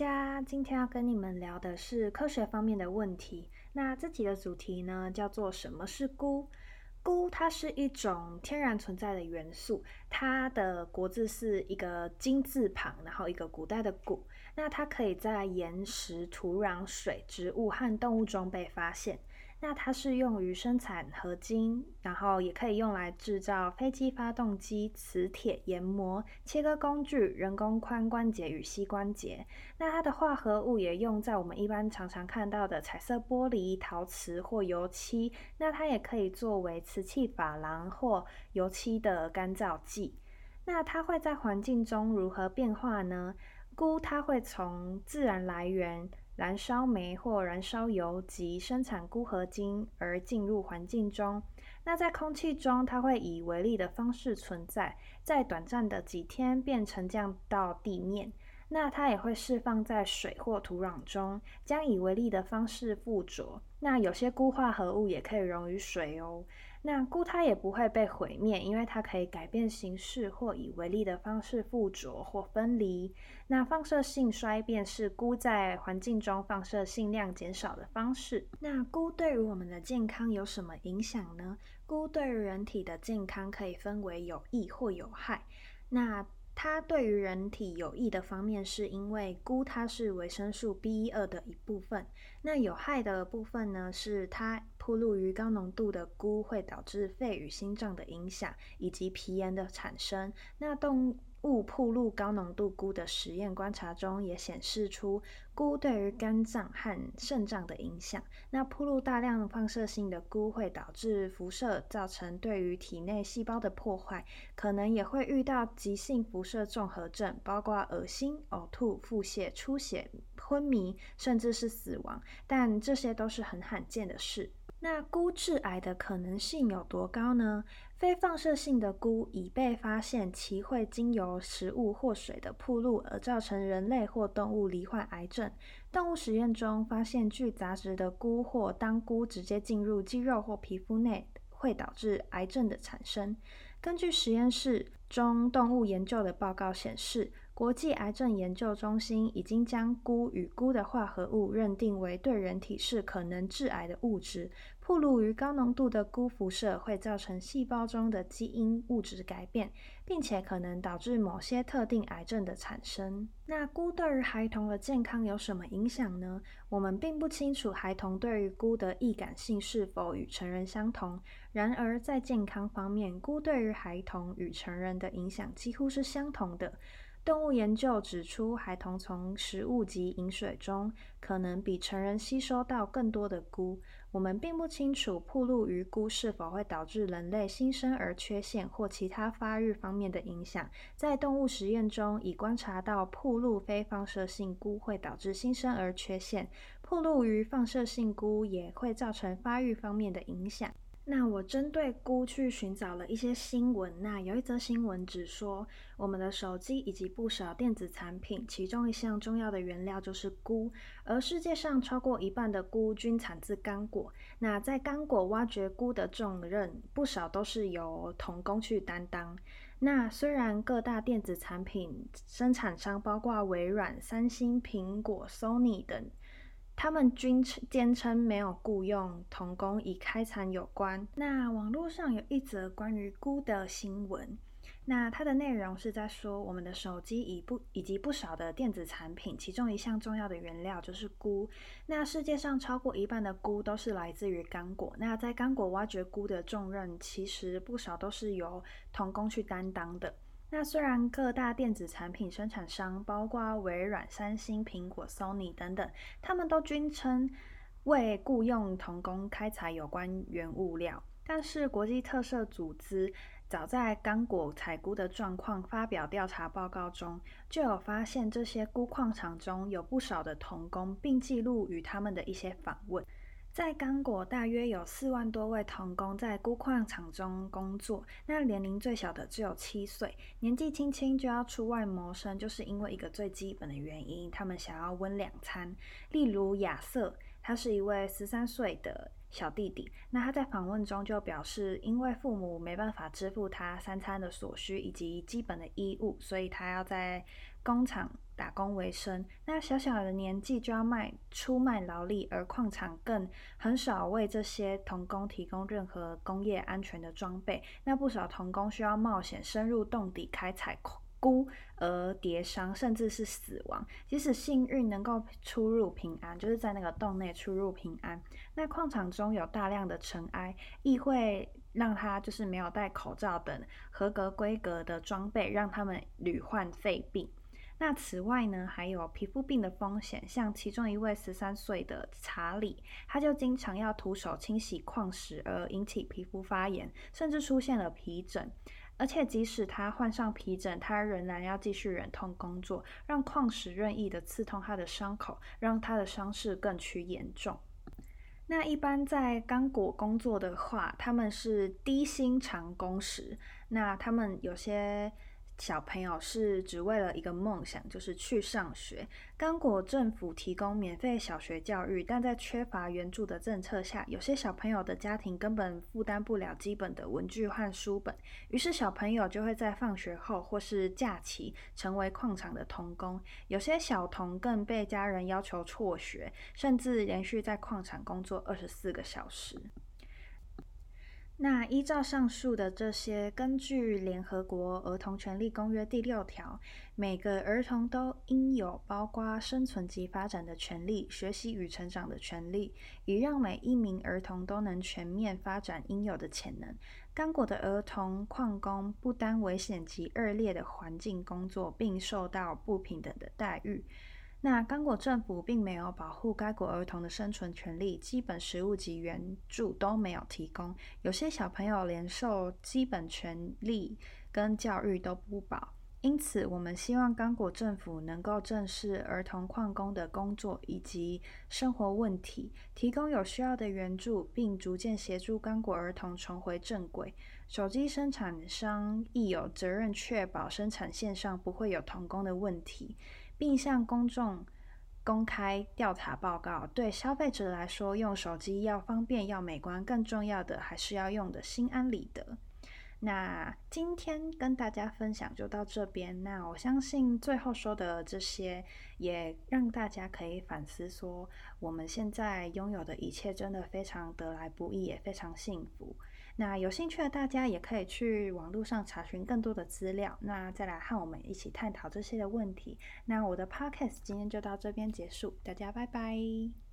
家，今天要跟你们聊的是科学方面的问题。那这集的主题呢，叫做什么是钴？钴它是一种天然存在的元素，它的国字是一个金字旁，然后一个古代的古。那它可以在岩石、土壤、水、植物和动物中被发现。那它是用于生产合金，然后也可以用来制造飞机发动机、磁铁、研磨、切割工具、人工髋关节与膝关节。那它的化合物也用在我们一般常常看到的彩色玻璃、陶瓷或油漆。那它也可以作为瓷器珐琅或油漆的干燥剂。那它会在环境中如何变化呢？钴它会从自然来源。燃烧煤或燃烧油及生产钴合金而进入环境中。那在空气中，它会以微粒的方式存在，在短暂的几天便沉降到地面。那它也会释放在水或土壤中，将以微粒的方式附着。那有些钴化合物也可以溶于水哦。那钴它也不会被毁灭，因为它可以改变形式或以微粒的方式附着或分离。那放射性衰变是钴在环境中放射性量减少的方式。那钴对于我们的健康有什么影响呢？钴对于人体的健康可以分为有益或有害。那它对于人体有益的方面，是因为钴它是维生素 B 一二的一部分。那有害的部分呢，是它铺露于高浓度的钴会导致肺与心脏的影响，以及皮炎的产生。那动误铺露高浓度钴的实验观察中，也显示出钴对于肝脏和肾脏的影响。那铺露大量放射性的钴会导致辐射，造成对于体内细胞的破坏，可能也会遇到急性辐射综合症，包括恶心、呕吐、腹泻、出血、昏迷，甚至是死亡。但这些都是很罕见的事。那钴致癌的可能性有多高呢？非放射性的钴已被发现，其会经由食物或水的铺露而造成人类或动物罹患癌症。动物实验中发现具杂质的钴，或当钴直接进入肌肉或皮肤内，会导致癌症的产生。根据实验室中动物研究的报告显示。国际癌症研究中心已经将钴与钴的化合物认定为对人体是可能致癌的物质。暴露于高浓度的钴辐射会造成细胞中的基因物质改变，并且可能导致某些特定癌症的产生。那钴对于孩童的健康有什么影响呢？我们并不清楚孩童对于钴的易感性是否与成人相同。然而，在健康方面，钴对于孩童与成人的影响几乎是相同的。动物研究指出，孩童从食物及饮水中可能比成人吸收到更多的钴。我们并不清楚暴露于钴是否会导致人类新生儿缺陷或其他发育方面的影响。在动物实验中，已观察到暴露非放射性钴会导致新生儿缺陷，暴露于放射性钴也会造成发育方面的影响。那我针对钴去寻找了一些新闻。那有一则新闻只说，我们的手机以及不少电子产品，其中一项重要的原料就是钴。而世界上超过一半的钴均产自刚果。那在刚果挖掘钴的重任，不少都是由童工去担当。那虽然各大电子产品生产商，包括微软、三星、苹果、Sony 等。他们均称坚称没有雇佣童工与开采有关。那网络上有一则关于钴的新闻，那它的内容是在说，我们的手机以不以及不少的电子产品，其中一项重要的原料就是钴。那世界上超过一半的钴都是来自于刚果。那在刚果挖掘钴的重任，其实不少都是由童工去担当的。那虽然各大电子产品生产商，包括微软、三星、苹果、Sony 等等，他们都均称为雇佣童工开采有关原物料，但是国际特色组织早在刚果采钴的状况发表调查报告中，就有发现这些钴矿场中有不少的童工，并记录与他们的一些访问。在刚果，大约有四万多位童工在钴矿场中工作。那年龄最小的只有七岁，年纪轻轻就要出外谋生，就是因为一个最基本的原因，他们想要温两餐。例如亚瑟，他是一位十三岁的小弟弟。那他在访问中就表示，因为父母没办法支付他三餐的所需以及基本的衣物，所以他要在工厂。打工为生。那小小的年纪就要卖出卖劳力，而矿场更很少为这些童工提供任何工业安全的装备。那不少童工需要冒险深入洞底开采钴，而跌伤，甚至是死亡。即使幸运能够出入平安，就是在那个洞内出入平安。那矿场中有大量的尘埃，亦会。让他就是没有戴口罩等合格规格的装备，让他们屡患肺病。那此外呢，还有皮肤病的风险，像其中一位十三岁的查理，他就经常要徒手清洗矿石，而引起皮肤发炎，甚至出现了皮疹。而且即使他患上皮疹，他仍然要继续忍痛工作，让矿石任意的刺痛他的伤口，让他的伤势更趋严重。那一般在刚果工作的话，他们是低薪长工时。那他们有些。小朋友是只为了一个梦想，就是去上学。刚果政府提供免费小学教育，但在缺乏援助的政策下，有些小朋友的家庭根本负担不了基本的文具和书本，于是小朋友就会在放学后或是假期成为矿场的童工。有些小童更被家人要求辍学，甚至连续在矿场工作二十四个小时。那依照上述的这些，根据联合国儿童权利公约第六条，每个儿童都应有包括生存及发展的权利、学习与成长的权利，以让每一名儿童都能全面发展应有的潜能。刚果的儿童矿工不单危险及恶劣的环境工作，并受到不平等的待遇。那刚果政府并没有保护该国儿童的生存权利，基本食物及援助都没有提供。有些小朋友连受基本权利跟教育都不保。因此，我们希望刚果政府能够正视儿童矿工的工作以及生活问题，提供有需要的援助，并逐渐协助刚果儿童重回正轨。手机生产商亦有责任确保生产线上不会有童工的问题。并向公众公开调查报告。对消费者来说，用手机要方便要美观，更重要的还是要用的心安理得。那今天跟大家分享就到这边。那我相信最后说的这些，也让大家可以反思说，我们现在拥有的一切真的非常得来不易，也非常幸福。那有兴趣的大家也可以去网络上查询更多的资料，那再来和我们一起探讨这些的问题。那我的 podcast 今天就到这边结束，大家拜拜。